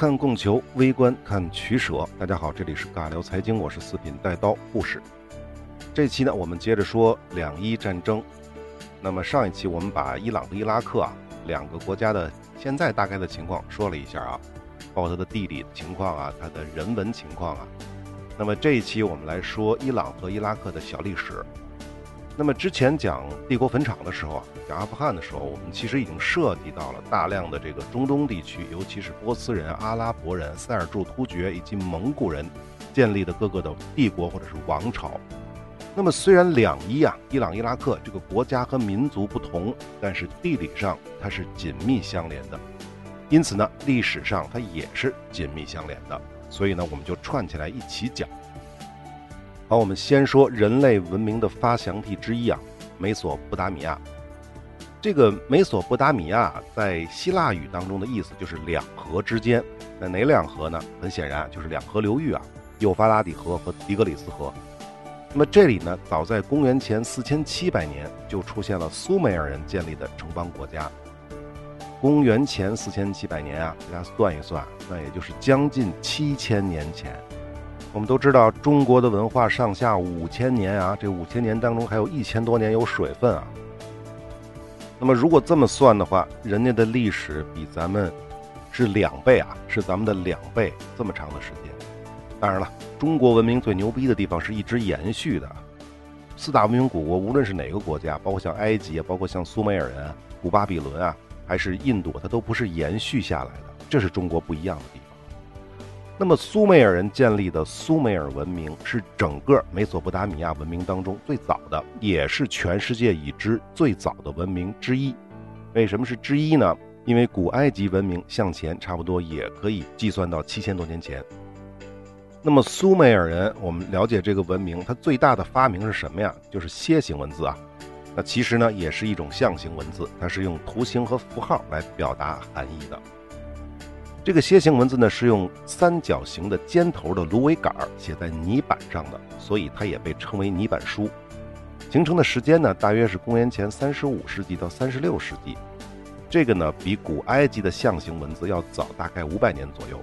看供求，微观看取舍。大家好，这里是尬聊财经，我是四品带刀护士。这期呢，我们接着说两伊战争。那么上一期我们把伊朗和伊拉克啊两个国家的现在大概的情况说了一下啊，包括它的地理情况啊，它的人文情况啊。那么这一期我们来说伊朗和伊拉克的小历史。那么之前讲帝国坟场的时候啊，讲阿富汗的时候，我们其实已经涉及到了大量的这个中东地区，尤其是波斯人、阿拉伯人、塞尔柱突厥以及蒙古人建立的各个的帝国或者是王朝。那么虽然两伊啊，伊朗、伊拉克这个国家和民族不同，但是地理上它是紧密相连的，因此呢，历史上它也是紧密相连的。所以呢，我们就串起来一起讲。好，我们先说人类文明的发祥地之一啊，美索不达米亚。这个美索不达米亚在希腊语当中的意思就是两河之间。那哪两河呢？很显然就是两河流域啊，幼发拉底河和底格里斯河。那么这里呢，早在公元前四千七百年就出现了苏美尔人建立的城邦国家。公元前四千七百年啊，大家算一算，那也就是将近七千年前。我们都知道，中国的文化上下五千年啊，这五千年当中还有一千多年有水分啊。那么如果这么算的话，人家的历史比咱们是两倍啊，是咱们的两倍这么长的时间。当然了，中国文明最牛逼的地方是一直延续的。四大文明古国，无论是哪个国家，包括像埃及啊，包括像苏美尔人、古巴比伦啊，还是印度，它都不是延续下来的，这是中国不一样的地。那么苏美尔人建立的苏美尔文明是整个美索不达米亚文明当中最早的，也是全世界已知最早的文明之一。为什么是之一呢？因为古埃及文明向前差不多也可以计算到七千多年前。那么苏美尔人，我们了解这个文明，它最大的发明是什么呀？就是楔形文字啊。那其实呢，也是一种象形文字，它是用图形和符号来表达含义的。这个楔形文字呢，是用三角形的尖头的芦苇杆写在泥板上的，所以它也被称为泥板书。形成的时间呢，大约是公元前三十五世纪到三十六世纪。这个呢，比古埃及的象形文字要早大概五百年左右。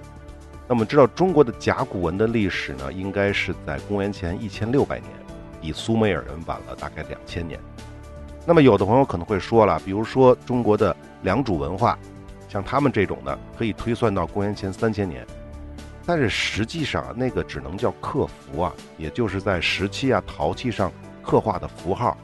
那么知道中国的甲骨文的历史呢，应该是在公元前一千六百年，比苏美尔人晚了大概两千年。那么有的朋友可能会说了，比如说中国的良渚文化。像他们这种的，可以推算到公元前三千年，但是实际上，那个只能叫刻符啊，也就是在石器啊、陶器上刻画的符号。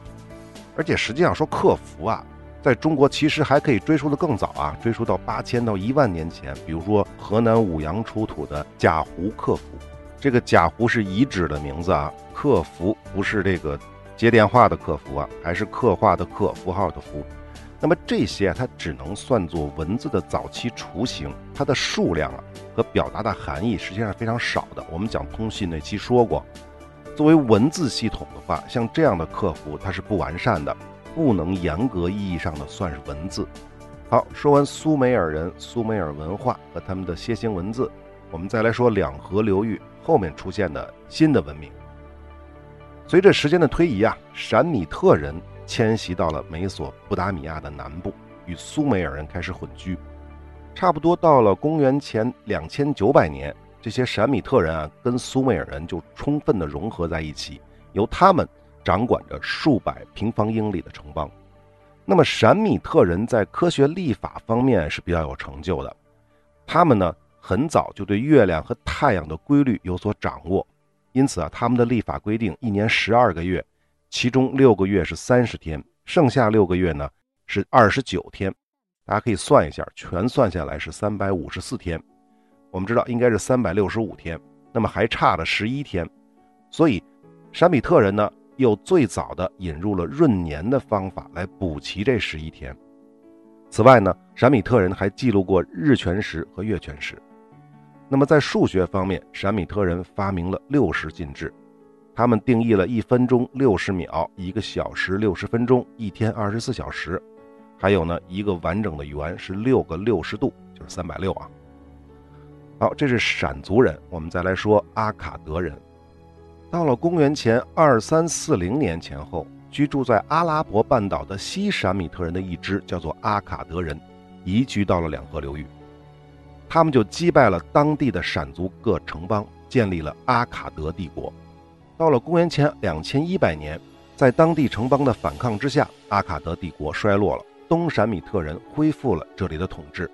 而且实际上说刻符啊，在中国其实还可以追溯的更早啊，追溯到八千到一万年前。比如说河南舞阳出土的贾湖刻符，这个贾湖是遗址的名字啊，刻符不是这个接电话的客服啊，还是刻画的刻符号的符。那么这些啊，它只能算作文字的早期雏形，它的数量啊和表达的含义实际上是非常少的。我们讲通信那期说过，作为文字系统的话，像这样的客服它是不完善的，不能严格意义上的算是文字。好，说完苏美尔人、苏美尔文化和他们的楔形文字，我们再来说两河流域后面出现的新的文明。随着时间的推移啊，闪米特人。迁徙到了美索不达米亚的南部，与苏美尔人开始混居。差不多到了公元前两千九百年，这些闪米特人啊，跟苏美尔人就充分的融合在一起，由他们掌管着数百平方英里的城邦。那么，闪米特人在科学立法方面是比较有成就的，他们呢，很早就对月亮和太阳的规律有所掌握，因此啊，他们的立法规定一年十二个月。其中六个月是三十天，剩下六个月呢是二十九天，大家可以算一下，全算下来是三百五十四天。我们知道应该是三百六十五天，那么还差了十一天，所以闪米特人呢又最早的引入了闰年的方法来补齐这十一天。此外呢，闪米特人还记录过日全食和月全食。那么在数学方面，闪米特人发明了六十进制。他们定义了一分钟六十秒，一个小时六十分钟，一天二十四小时。还有呢，一个完整的圆是六个六十度，就是三百六啊。好，这是闪族人。我们再来说阿卡德人。到了公元前二三四零年前后，居住在阿拉伯半岛的西闪米特人的一支叫做阿卡德人，移居到了两河流域。他们就击败了当地的闪族各城邦，建立了阿卡德帝国。到了公元前两千一百年，在当地城邦的反抗之下，阿卡德帝国衰落了，东闪米特人恢复了这里的统治。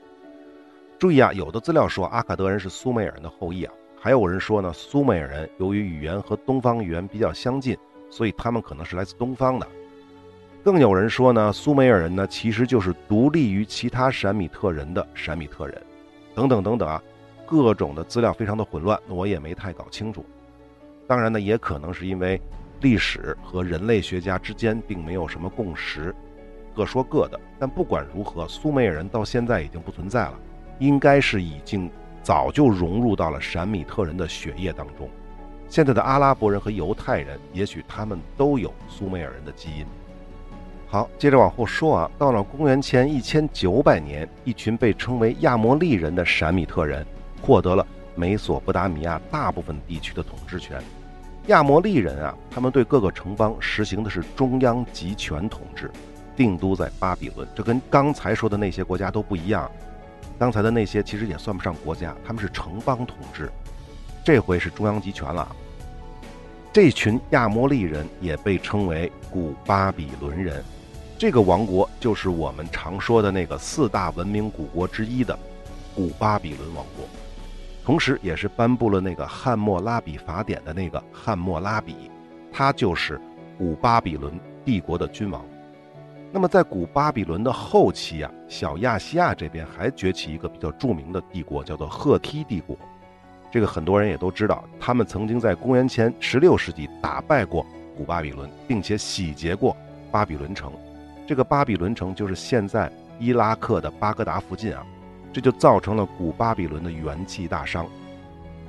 注意啊，有的资料说阿卡德人是苏美尔人的后裔啊，还有人说呢，苏美尔人由于语言和东方语言比较相近，所以他们可能是来自东方的。更有人说呢，苏美尔人呢其实就是独立于其他闪米特人的闪米特人，等等等等啊，各种的资料非常的混乱，我也没太搞清楚。当然呢，也可能是因为历史和人类学家之间并没有什么共识，各说各的。但不管如何，苏美尔人到现在已经不存在了，应该是已经早就融入到了闪米特人的血液当中。现在的阿拉伯人和犹太人，也许他们都有苏美尔人的基因。好，接着往后说啊，到了公元前一千九百年，一群被称为亚摩利人的闪米特人获得了美索不达米亚大部分地区的统治权。亚摩利人啊，他们对各个城邦实行的是中央集权统治，定都在巴比伦。这跟刚才说的那些国家都不一样。刚才的那些其实也算不上国家，他们是城邦统治，这回是中央集权了。这群亚摩利人也被称为古巴比伦人。这个王国就是我们常说的那个四大文明古国之一的古巴比伦王国，同时也是颁布了那个汉谟拉比法典的那个汉谟拉比，他就是古巴比伦帝国的君王。那么在古巴比伦的后期啊，小亚细亚这边还崛起一个比较著名的帝国，叫做赫梯帝国。这个很多人也都知道，他们曾经在公元前十六世纪打败过古巴比伦，并且洗劫过巴比伦城。这个巴比伦城就是现在伊拉克的巴格达附近啊，这就造成了古巴比伦的元气大伤。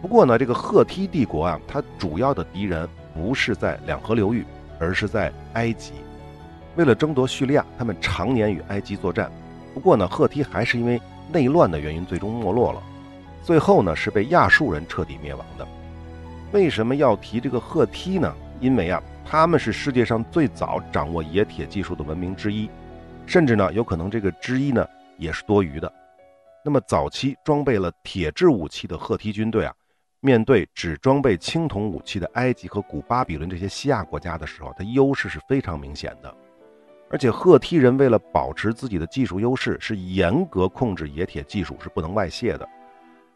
不过呢，这个赫梯帝国啊，它主要的敌人不是在两河流域，而是在埃及。为了争夺叙利亚，他们常年与埃及作战。不过呢，赫梯还是因为内乱的原因最终没落了，最后呢是被亚述人彻底灭亡的。为什么要提这个赫梯呢？因为啊。他们是世界上最早掌握冶铁技术的文明之一，甚至呢，有可能这个之一呢也是多余的。那么早期装备了铁制武器的赫梯军队啊，面对只装备青铜武器的埃及和古巴比伦这些西亚国家的时候，它优势是非常明显的。而且赫梯人为了保持自己的技术优势，是严格控制冶铁技术，是不能外泄的。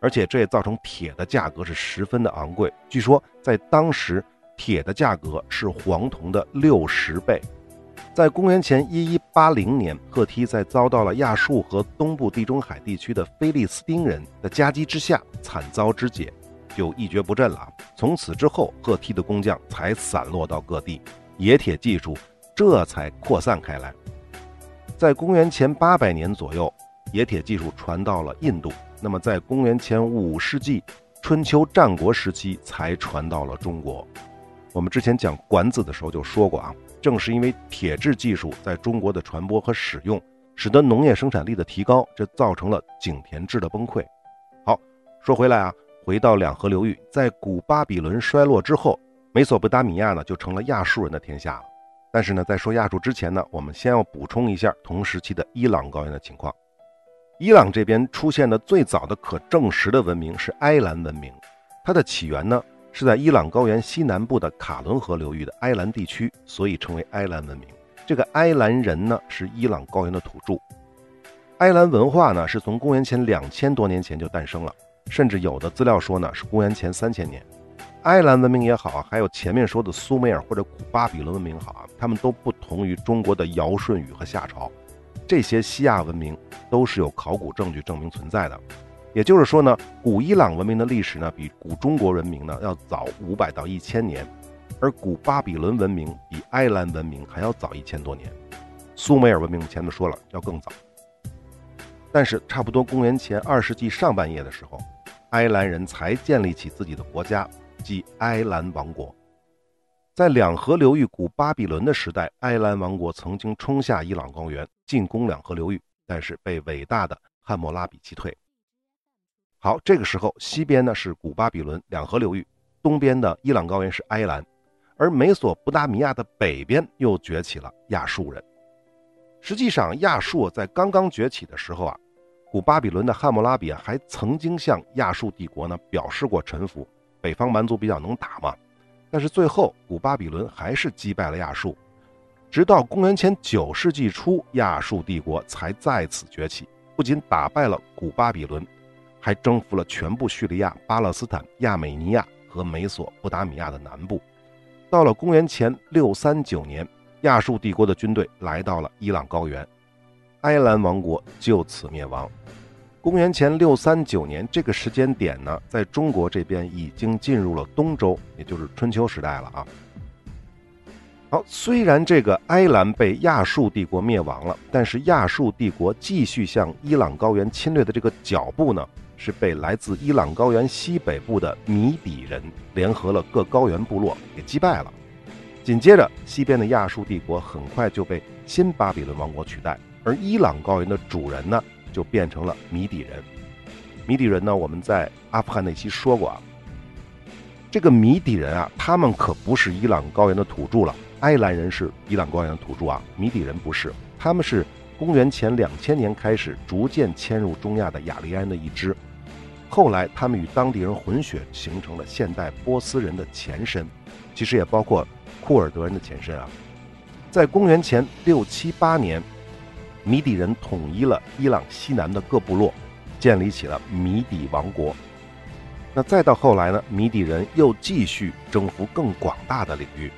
而且这也造成铁的价格是十分的昂贵，据说在当时。铁的价格是黄铜的六十倍。在公元前一一八零年，赫梯在遭到了亚述和东部地中海地区的菲利斯丁人的夹击之下，惨遭肢解，就一蹶不振了。从此之后，赫梯的工匠才散落到各地，冶铁技术这才扩散开来。在公元前八百年左右，冶铁技术传到了印度。那么，在公元前五世纪春秋战国时期，才传到了中国。我们之前讲管子的时候就说过啊，正是因为铁制技术在中国的传播和使用，使得农业生产力的提高，这造成了井田制的崩溃。好，说回来啊，回到两河流域，在古巴比伦衰落之后，美索不达米亚呢就成了亚述人的天下了。但是呢，在说亚述之前呢，我们先要补充一下同时期的伊朗高原的情况。伊朗这边出现的最早的可证实的文明是埃兰文明，它的起源呢？是在伊朗高原西南部的卡伦河流域的埃兰地区，所以称为埃兰文明。这个埃兰人呢，是伊朗高原的土著。埃兰文化呢，是从公元前两千多年前就诞生了，甚至有的资料说呢，是公元前三千年。埃兰文明也好，还有前面说的苏美尔或者古巴比伦文明好啊，他们都不同于中国的尧舜禹和夏朝，这些西亚文明都是有考古证据证明存在的。也就是说呢，古伊朗文明的历史呢，比古中国文明呢要早五百到一千年，而古巴比伦文明比埃兰文明还要早一千多年，苏美尔文明前面说了要更早。但是差不多公元前二世纪上半叶的时候，埃兰人才建立起自己的国家，即埃兰王国。在两河流域古巴比伦的时代，埃兰王国曾经冲下伊朗高原，进攻两河流域，但是被伟大的汉谟拉比击退。好，这个时候西边呢是古巴比伦两河流域，东边的伊朗高原是埃兰，而美索不达米亚的北边又崛起了亚述人。实际上，亚述在刚刚崛起的时候啊，古巴比伦的汉谟拉比，还曾经向亚述帝国呢表示过臣服。北方蛮族比较能打嘛，但是最后古巴比伦还是击败了亚述。直到公元前九世纪初，亚述帝国才再次崛起，不仅打败了古巴比伦，还征服了全部叙利亚、巴勒斯坦、亚美尼亚和美索不达米亚的南部。到了公元前六三九年，亚述帝国的军队来到了伊朗高原。埃兰王国就此灭亡。公元前六三九年这个时间点呢，在中国这边已经进入了东周，也就是春秋时代了啊。好，虽然这个埃兰被亚述帝国灭亡了，但是亚述帝国继续向伊朗高原侵略的这个脚步呢，是被来自伊朗高原西北部的米底人联合了各高原部落给击败了。紧接着，西边的亚述帝国很快就被新巴比伦王国取代。而伊朗高原的主人呢，就变成了米底人。米底人呢，我们在阿富汗那期说过啊。这个米底人啊，他们可不是伊朗高原的土著了。埃兰人是伊朗高原的土著啊，米底人不是。他们是公元前两千年开始逐渐迁入中亚的雅利安的一支。后来他们与当地人混血，形成了现代波斯人的前身，其实也包括库尔德人的前身啊。在公元前六七八年。米底人统一了伊朗西南的各部落，建立起了米底王国。那再到后来呢？米底人又继续征服更广大的领域，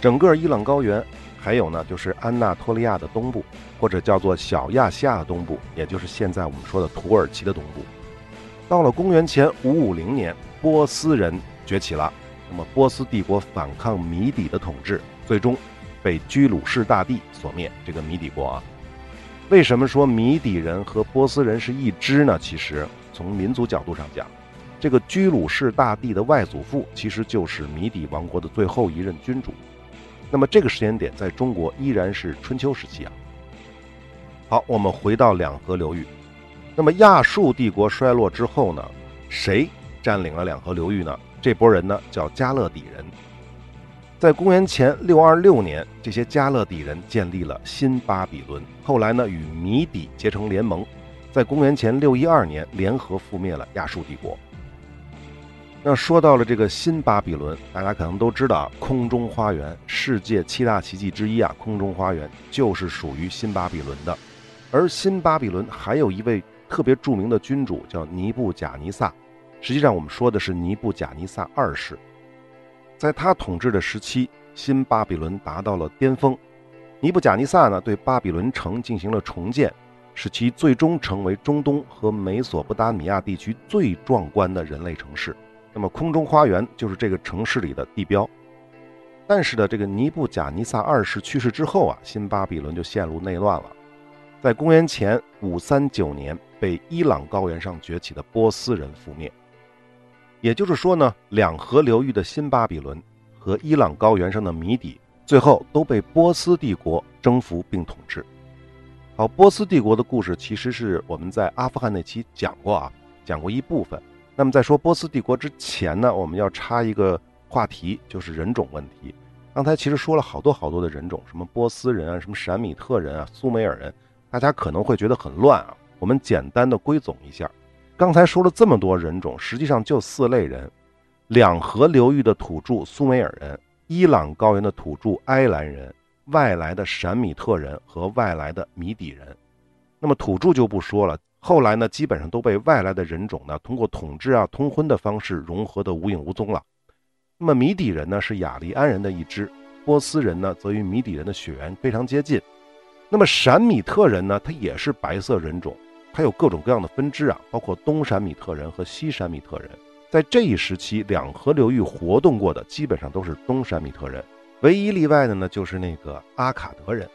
整个伊朗高原，还有呢，就是安纳托利亚的东部，或者叫做小亚细亚东部，也就是现在我们说的土耳其的东部。到了公元前五五零年，波斯人崛起了，那么波斯帝国反抗米底的统治，最终被居鲁士大帝所灭。这个米底国啊。为什么说米底人和波斯人是一支呢？其实从民族角度上讲，这个居鲁士大帝的外祖父其实就是米底王国的最后一任君主。那么这个时间点在中国依然是春秋时期啊。好，我们回到两河流域。那么亚述帝国衰落之后呢，谁占领了两河流域呢？这波人呢叫加勒底人。在公元前六二六年，这些加勒底人建立了新巴比伦。后来呢，与米底结成联盟，在公元前六一二年联合覆灭了亚述帝国。那说到了这个新巴比伦，大家可能都知道，空中花园世界七大奇迹之一啊，空中花园就是属于新巴比伦的。而新巴比伦还有一位特别著名的君主，叫尼布贾尼撒。实际上，我们说的是尼布贾尼撒二世。在他统治的时期，新巴比伦达到了巅峰。尼布贾尼撒呢，对巴比伦城进行了重建，使其最终成为中东和美索不达米亚地区最壮观的人类城市。那么，空中花园就是这个城市里的地标。但是呢，这个尼布贾尼撒二世去世之后啊，新巴比伦就陷入内乱了。在公元前五三九年，被伊朗高原上崛起的波斯人覆灭。也就是说呢，两河流域的新巴比伦和伊朗高原上的米底，最后都被波斯帝国征服并统治。好，波斯帝国的故事其实是我们在阿富汗那期讲过啊，讲过一部分。那么在说波斯帝国之前呢，我们要插一个话题，就是人种问题。刚才其实说了好多好多的人种，什么波斯人啊，什么闪米特人啊，苏美尔人，大家可能会觉得很乱啊。我们简单的归总一下。刚才说了这么多人种，实际上就四类人：两河流域的土著苏美尔人、伊朗高原的土著埃兰人、外来的闪米特人和外来的米底人。那么土著就不说了，后来呢，基本上都被外来的人种呢通过统治啊、通婚的方式融合的无影无踪了。那么米底人呢是雅利安人的一支，波斯人呢则与米底人的血缘非常接近。那么闪米特人呢，他也是白色人种。它有各种各样的分支啊，包括东闪米特人和西闪米特人。在这一时期，两河流域活动过的基本上都是东闪米特人，唯一例外的呢就是那个阿卡德人。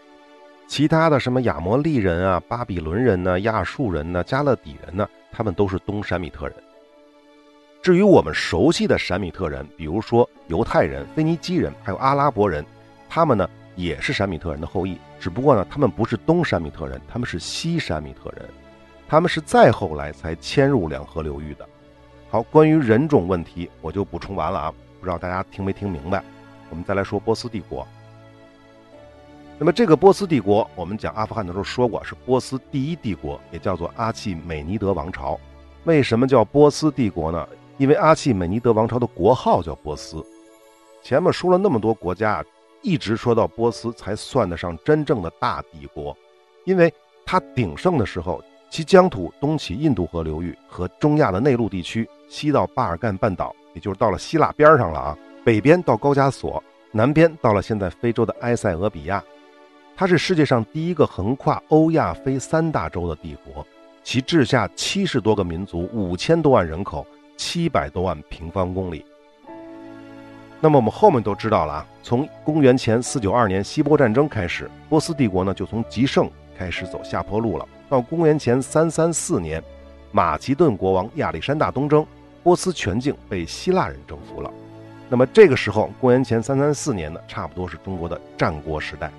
其他的什么亚摩利人啊、巴比伦人呢、亚述人呢、加勒底人呢，他们都是东闪米特人。至于我们熟悉的闪米特人，比如说犹太人、腓尼基人，还有阿拉伯人，他们呢也是闪米特人的后裔，只不过呢他们不是东闪米特人，他们是西闪米特人。他们是再后来才迁入两河流域的。好，关于人种问题，我就补充完了啊，不知道大家听没听明白？我们再来说波斯帝国。那么这个波斯帝国，我们讲阿富汗的时候说过，是波斯第一帝国，也叫做阿契美尼德王朝。为什么叫波斯帝国呢？因为阿契美尼德王朝的国号叫波斯。前面说了那么多国家，一直说到波斯才算得上真正的大帝国，因为它鼎盛的时候，其疆土东起印度河流域和中亚的内陆地区，西到巴尔干半岛，也就是到了希腊边上了啊，北边到高加索，南边到了现在非洲的埃塞俄比亚。它是世界上第一个横跨欧亚非三大洲的帝国，其治下七十多个民族，五千多万人口，七百多万平方公里。那么我们后面都知道了啊，从公元前四九二年希波战争开始，波斯帝国呢就从极盛开始走下坡路了。到公元前三三四年，马其顿国王亚历山大东征，波斯全境被希腊人征服了。那么这个时候，公元前三三四年呢，差不多是中国的战国时代。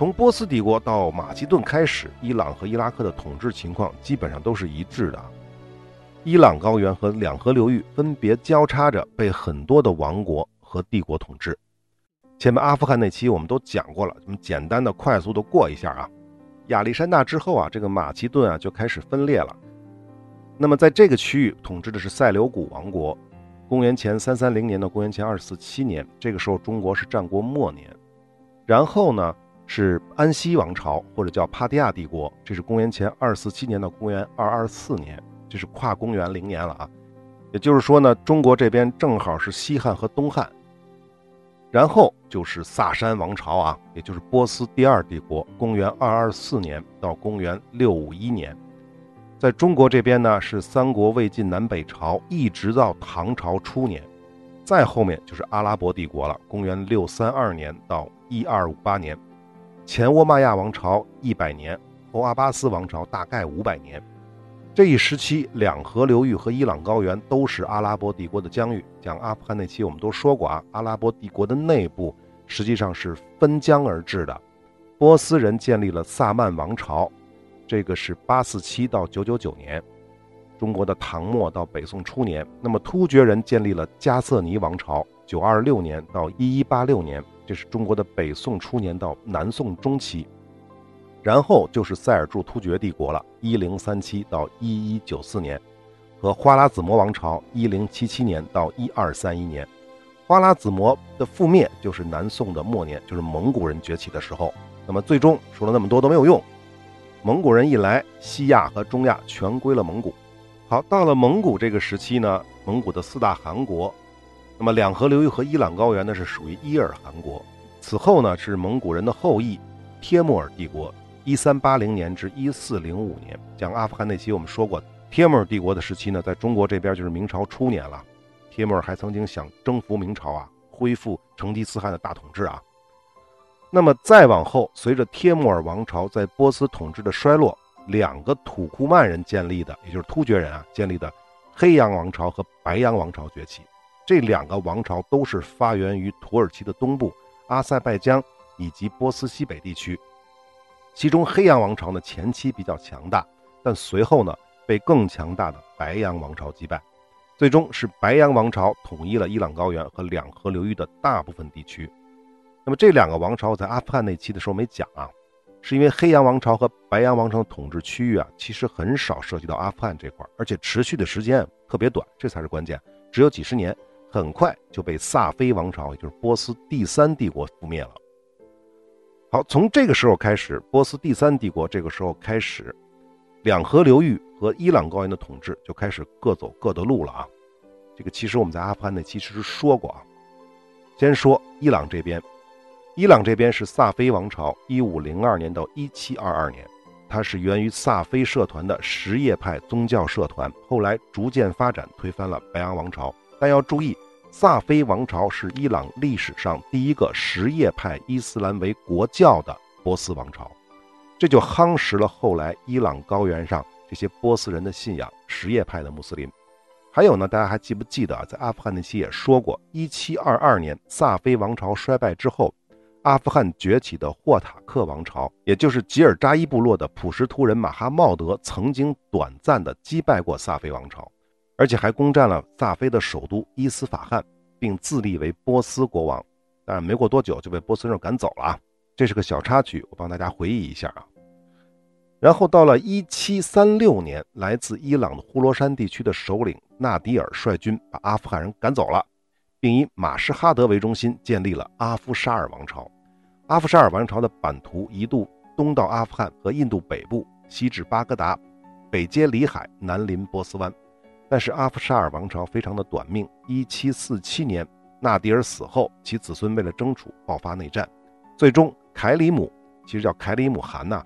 从波斯帝国到马其顿开始，伊朗和伊拉克的统治情况基本上都是一致的。伊朗高原和两河流域分别交叉着被很多的王国和帝国统治。前面阿富汗那期我们都讲过了，我们简单的、快速的过一下啊。亚历山大之后啊，这个马其顿啊就开始分裂了。那么在这个区域统治的是塞琉古王国。公元前三三零年到公元前二四七年，这个时候中国是战国末年。然后呢？是安息王朝，或者叫帕提亚帝国，这是公元前二四七年到公元二二四年，这是跨公元零年了啊。也就是说呢，中国这边正好是西汉和东汉。然后就是萨珊王朝啊，也就是波斯第二帝国，公元二二四年到公元六五一年。在中国这边呢，是三国、魏晋南北朝，一直到唐朝初年。再后面就是阿拉伯帝国了，公元六三二年到一二五八年。前倭马亚王朝一百年，后阿巴斯王朝大概五百年。这一时期，两河流域和伊朗高原都是阿拉伯帝国的疆域。讲阿富汗那期我们都说过啊，阿拉伯帝国的内部实际上是分疆而治的。波斯人建立了萨曼王朝，这个是八四七到九九九年，中国的唐末到北宋初年。那么突厥人建立了加瑟尼王朝，九二六年到一一八六年。这是中国的北宋初年到南宋中期，然后就是塞尔柱突厥帝国了，一零三七到一一九四年，和花剌子模王朝，一零七七年到一二三一年。花剌子模的覆灭就是南宋的末年，就是蒙古人崛起的时候。那么最终说了那么多都没有用，蒙古人一来，西亚和中亚全归了蒙古。好，到了蒙古这个时期呢，蒙古的四大汗国。那么两河流域和伊朗高原呢是属于伊尔汗国，此后呢是蒙古人的后裔帖木儿帝国，一三八零年至一四零五年。讲阿富汗那期我们说过，帖木儿帝国的时期呢，在中国这边就是明朝初年了。帖木儿还曾经想征服明朝啊，恢复成吉思汗的大统治啊。那么再往后，随着帖木儿王朝在波斯统治的衰落，两个土库曼人建立的，也就是突厥人啊建立的黑羊王朝和白羊王朝崛起。这两个王朝都是发源于土耳其的东部、阿塞拜疆以及波斯西北地区。其中黑羊王朝呢前期比较强大，但随后呢被更强大的白羊王朝击败，最终是白羊王朝统一了伊朗高原和两河流域的大部分地区。那么这两个王朝在阿富汗那期的时候没讲啊，是因为黑羊王朝和白羊王朝统治区域啊其实很少涉及到阿富汗这块，而且持续的时间特别短，这才是关键，只有几十年。很快就被萨菲王朝，也就是波斯第三帝国覆灭了。好，从这个时候开始，波斯第三帝国这个时候开始，两河流域和伊朗高原的统治就开始各走各的路了啊。这个其实我们在阿富汗那期其实说过啊。先说伊朗这边，伊朗这边是萨菲王朝，一五零二年到一七二二年，它是源于萨菲社团的什叶派宗教社团，后来逐渐发展，推翻了白羊王朝。但要注意，萨菲王朝是伊朗历史上第一个什叶派伊斯兰为国教的波斯王朝，这就夯实了后来伊朗高原上这些波斯人的信仰——什叶派的穆斯林。还有呢，大家还记不记得啊，在阿富汗那期也说过，一七二二年萨菲王朝衰败之后，阿富汗崛起的霍塔克王朝，也就是吉尔扎伊部落的普什图人马哈茂德，曾经短暂的击败过萨菲王朝。而且还攻占了萨菲的首都伊斯法罕，并自立为波斯国王，但没过多久就被波斯人赶走了。这是个小插曲，我帮大家回忆一下啊。然后到了一七三六年，来自伊朗的呼罗珊地区的首领纳迪尔率军把阿富汗人赶走了，并以马什哈德为中心建立了阿夫沙尔王朝。阿夫沙尔王朝的版图一度东到阿富汗和印度北部，西至巴格达，北接里海，南临波斯湾。但是阿夫沙尔王朝非常的短命。一七四七年，纳迪尔死后，其子孙为了争储爆发内战，最终凯里姆其实叫凯里姆汗呐。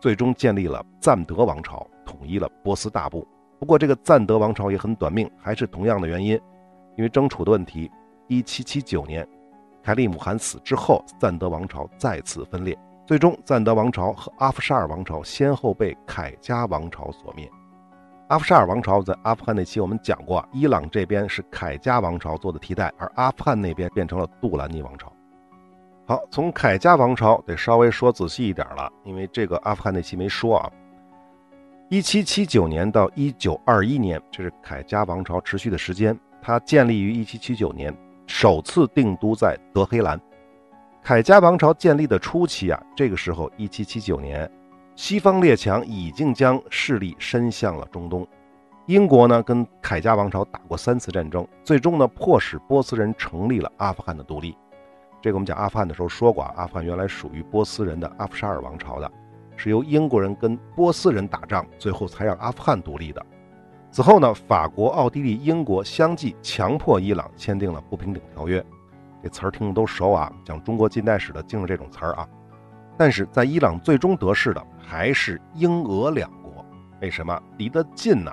最终建立了赞德王朝，统一了波斯大部。不过，这个赞德王朝也很短命，还是同样的原因，因为争储的问题。一七七九年，凯里姆汗死之后，赞德王朝再次分裂，最终赞德王朝和阿夫沙尔王朝先后被凯加王朝所灭。阿夫沙尔王朝在阿富汗那期我们讲过，伊朗这边是凯加王朝做的替代，而阿富汗那边变成了杜兰尼王朝。好，从凯加王朝得稍微说仔细一点了，因为这个阿富汗那期没说啊。一七七九年到一九二一年，这是凯加王朝持续的时间。它建立于一七七九年，首次定都在德黑兰。凯加王朝建立的初期啊，这个时候一七七九年，西方列强已经将势力伸向了中东。英国呢，跟凯加王朝打过三次战争，最终呢，迫使波斯人成立了阿富汗的独立。这个我们讲阿富汗的时候说过啊，阿富汗原来属于波斯人的阿夫沙尔王朝的，是由英国人跟波斯人打仗，最后才让阿富汗独立的。此后呢，法国、奥地利、英国相继强迫伊朗签订了不平等条约。这词儿听着都熟啊，讲中国近代史的净是这种词儿啊。但是在伊朗最终得势的还是英俄两国，为什么？离得近呢，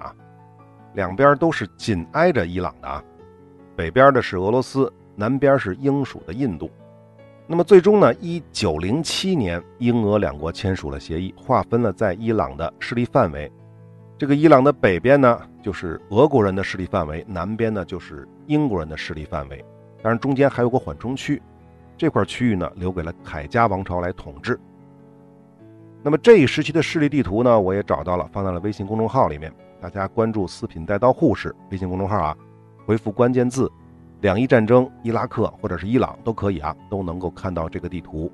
两边都是紧挨着伊朗的啊，北边的是俄罗斯。南边是英属的印度，那么最终呢？一九零七年，英俄两国签署了协议，划分了在伊朗的势力范围。这个伊朗的北边呢，就是俄国人的势力范围；南边呢，就是英国人的势力范围。当然，中间还有个缓冲区，这块区域呢，留给了凯加王朝来统治。那么这一时期的势力地图呢，我也找到了，放在了微信公众号里面。大家关注“四品带刀护士”微信公众号啊，回复关键字。两伊战争，伊拉克或者是伊朗都可以啊，都能够看到这个地图。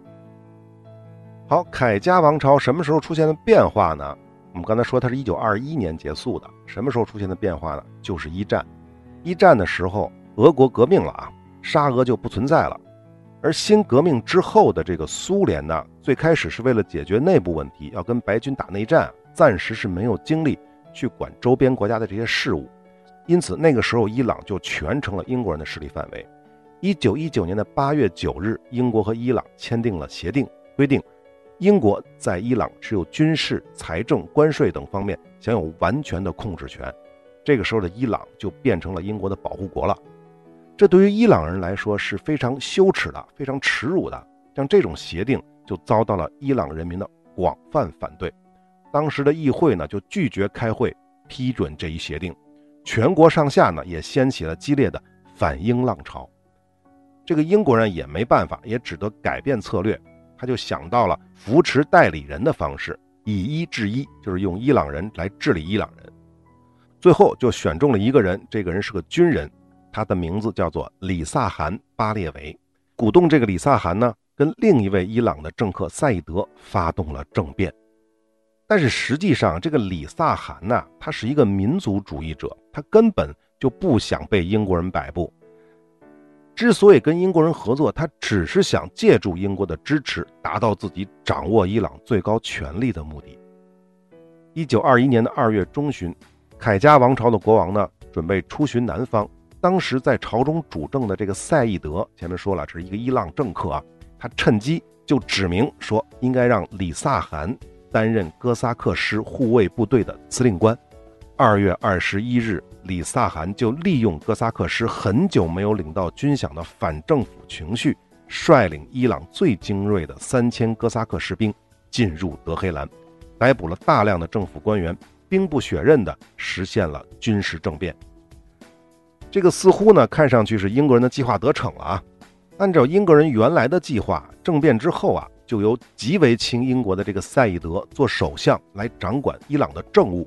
好，凯加王朝什么时候出现的变化呢？我们刚才说它是一九二一年结束的，什么时候出现的变化呢？就是一战。一战的时候，俄国革命了啊，沙俄就不存在了。而新革命之后的这个苏联呢，最开始是为了解决内部问题，要跟白军打内战，暂时是没有精力去管周边国家的这些事务。因此，那个时候伊朗就全成了英国人的势力范围。一九一九年的八月九日，英国和伊朗签订了协定，规定英国在伊朗持有军事、财政、关税等方面享有完全的控制权。这个时候的伊朗就变成了英国的保护国了。这对于伊朗人来说是非常羞耻的、非常耻辱的。像这种协定就遭到了伊朗人民的广泛反对。当时的议会呢就拒绝开会批准这一协定。全国上下呢也掀起了激烈的反英浪潮，这个英国人也没办法，也只得改变策略，他就想到了扶持代理人的方式，以一治一，就是用伊朗人来治理伊朗人。最后就选中了一个人，这个人是个军人，他的名字叫做李萨汗·巴列维。鼓动这个李萨汗呢，跟另一位伊朗的政客赛义德发动了政变。但是实际上，这个李萨汗呢，他是一个民族主义者，他根本就不想被英国人摆布。之所以跟英国人合作，他只是想借助英国的支持，达到自己掌握伊朗最高权力的目的。一九二一年的二月中旬，凯加王朝的国王呢，准备出巡南方。当时在朝中主政的这个赛义德，前面说了，这是一个伊朗政客啊，他趁机就指明说，应该让李萨汗。担任哥萨克师护卫部队的司令官。二月二十一日，李萨汗就利用哥萨克师很久没有领到军饷的反政府情绪，率领伊朗最精锐的三千哥萨克士兵进入德黑兰，逮捕了大量的政府官员，兵不血刃地实现了军事政变。这个似乎呢，看上去是英国人的计划得逞了啊。按照英国人原来的计划，政变之后啊。就由极为亲英国的这个赛义德做首相来掌管伊朗的政务，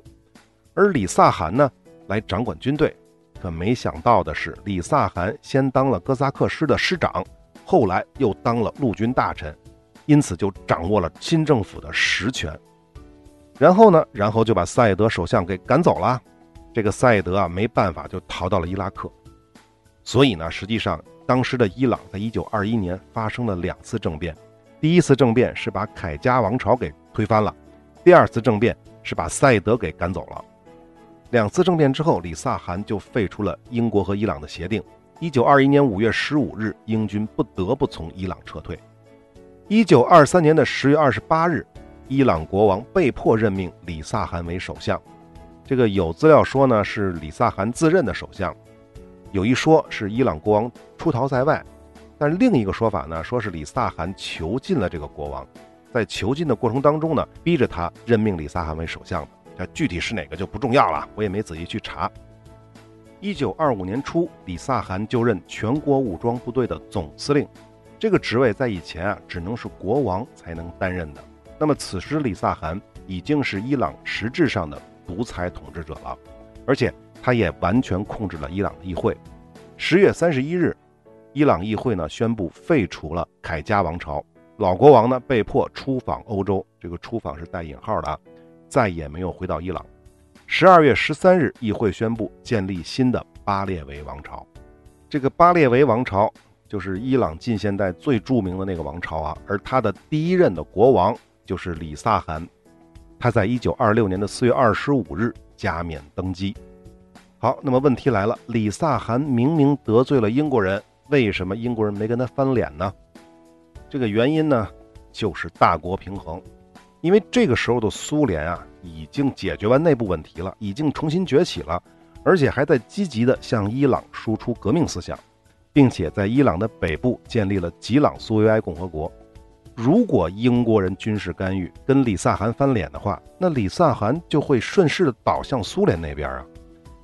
而李萨汗呢来掌管军队。可没想到的是，李萨汗先当了哥萨克师的师长，后来又当了陆军大臣。因此就掌握了新政府的实权。然后呢，然后就把赛义德首相给赶走了。这个赛德啊，没办法就逃到了伊拉克。所以呢，实际上当时的伊朗在1921年发生了两次政变。第一次政变是把凯加王朝给推翻了，第二次政变是把赛德给赶走了。两次政变之后，李萨汗就废除了英国和伊朗的协定。1921年5月15日，英军不得不从伊朗撤退。1923年的10月28日。伊朗国王被迫任命李萨汗为首相，这个有资料说呢是李萨汗自任的首相，有一说是伊朗国王出逃在外，但另一个说法呢说是李萨汗囚禁了这个国王，在囚禁的过程当中呢逼着他任命李萨汗为首相的，这具体是哪个就不重要了，我也没仔细去查。一九二五年初，李萨汗就任全国武装部队的总司令，这个职位在以前啊只能是国王才能担任的。那么此时，李萨汗已经是伊朗实质上的独裁统治者了，而且他也完全控制了伊朗的议会。十月三十一日，伊朗议会呢宣布废除了凯加王朝，老国王呢被迫出访欧洲，这个出访是带引号的啊，再也没有回到伊朗。十二月十三日，议会宣布建立新的巴列维王朝，这个巴列维王朝就是伊朗近现代最著名的那个王朝啊，而他的第一任的国王。就是李萨汗，他在一九二六年的四月二十五日加冕登基。好，那么问题来了，李萨汗明明得罪了英国人，为什么英国人没跟他翻脸呢？这个原因呢，就是大国平衡。因为这个时候的苏联啊，已经解决完内部问题了，已经重新崛起了，而且还在积极的向伊朗输出革命思想，并且在伊朗的北部建立了吉朗苏维埃共和国。如果英国人军事干预跟李萨汗翻脸的话，那李萨汗就会顺势倒向苏联那边啊。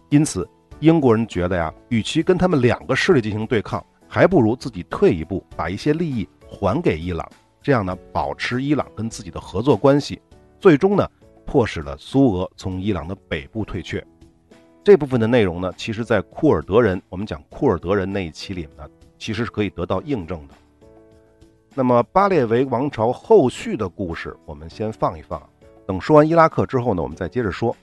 因此，英国人觉得呀，与其跟他们两个势力进行对抗，还不如自己退一步，把一些利益还给伊朗，这样呢，保持伊朗跟自己的合作关系。最终呢，迫使了苏俄从伊朗的北部退却。这部分的内容呢，其实在库尔德人，我们讲库尔德人那一期里呢，其实是可以得到印证的。那么巴列维王朝后续的故事，我们先放一放。等说完伊拉克之后呢，我们再接着说。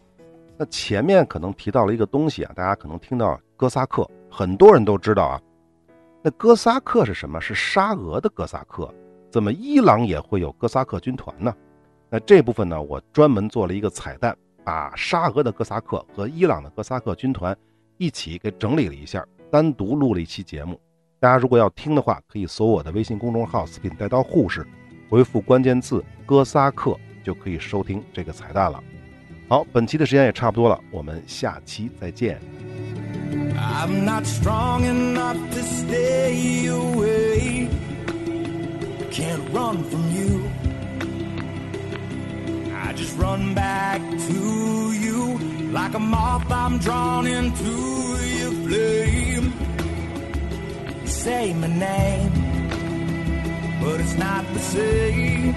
那前面可能提到了一个东西啊，大家可能听到哥萨克，很多人都知道啊。那哥萨克是什么？是沙俄的哥萨克。怎么伊朗也会有哥萨克军团呢？那这部分呢，我专门做了一个彩蛋，把沙俄的哥萨克和伊朗的哥萨克军团一起给整理了一下，单独录了一期节目。大家如果要听的话，可以搜我的微信公众号“四品带刀护士”，回复关键字“哥萨克”就可以收听这个彩蛋了。好，本期的时间也差不多了，我们下期再见。Say my name, but it's not the same.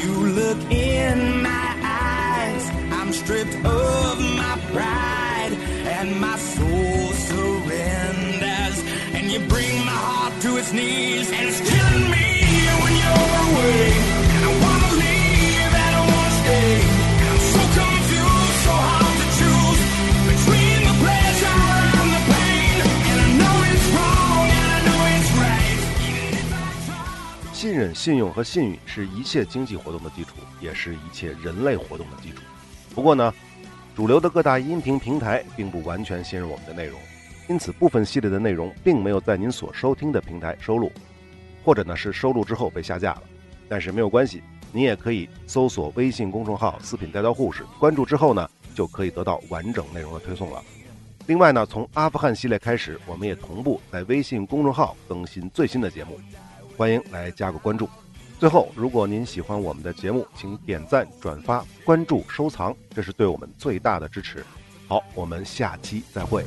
You look in my eyes, I'm stripped of my pride, and my soul surrenders. And you bring my heart to its knees, and it's killing me when you're away. 信任、信用和信誉是一切经济活动的基础，也是一切人类活动的基础。不过呢，主流的各大音频平台并不完全信任我们的内容，因此部分系列的内容并没有在您所收听的平台收录，或者呢是收录之后被下架了。但是没有关系，您也可以搜索微信公众号“四品带刀护士”，关注之后呢，就可以得到完整内容的推送了。另外呢，从阿富汗系列开始，我们也同步在微信公众号更新最新的节目，欢迎来加个关注，最后如果您喜欢我们的节目，请点赞、转发、关注、收藏，这是对我们最大的支持。好，我们下期再会。